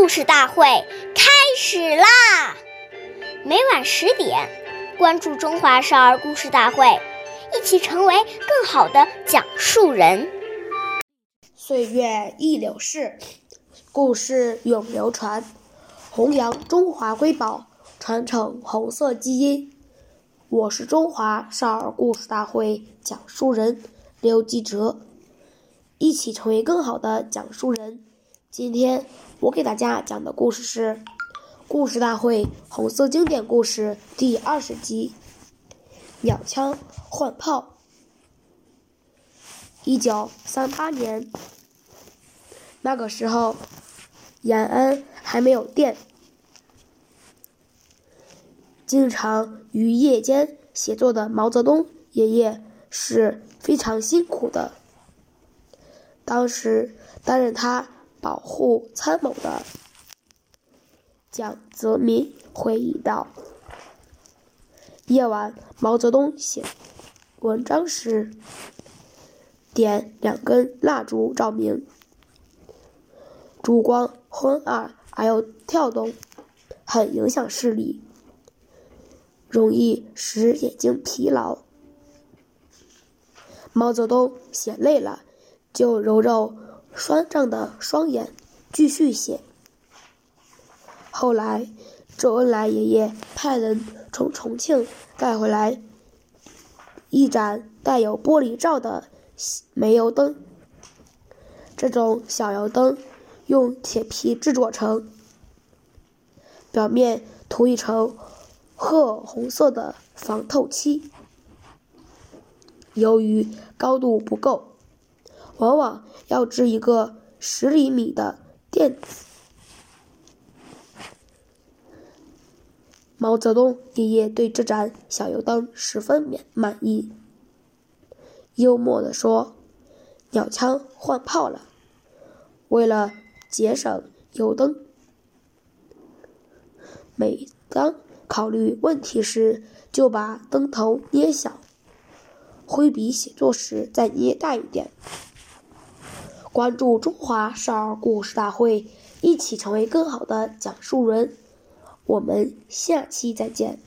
故事大会开始啦！每晚十点，关注《中华少儿故事大会》，一起成为更好的讲述人。岁月易流逝，故事永流传，弘扬中华瑰宝，传承红色基因。我是中华少儿故事大会讲述人刘继哲，一起成为更好的讲述人。今天我给大家讲的故事是《故事大会红色经典故事》第二十集《鸟枪换炮》。一九三八年，那个时候延安还没有电。经常于夜间写作的毛泽东爷爷是非常辛苦的。当时担任他保护参谋的蒋泽民回忆道：“夜晚，毛泽东写文章时，点两根蜡烛照明，烛光昏暗而又跳动，很影响视力。”容易使眼睛疲劳。毛泽东写累了，就揉揉酸胀的双眼，继续写。后来，周恩来爷爷派人从重庆带回来一盏带有玻璃罩的煤油灯。这种小油灯用铁皮制作成，表面涂一层。褐红色的防透漆，由于高度不够，往往要织一个十厘米的垫子。毛泽东爷爷对这盏小油灯十分满满意，幽默地说：“鸟枪换炮了。”为了节省油灯，每当考虑问题时，就把灯头捏小；挥笔写作时再捏大一点。关注中华少儿故事大会，一起成为更好的讲述人。我们下期再见。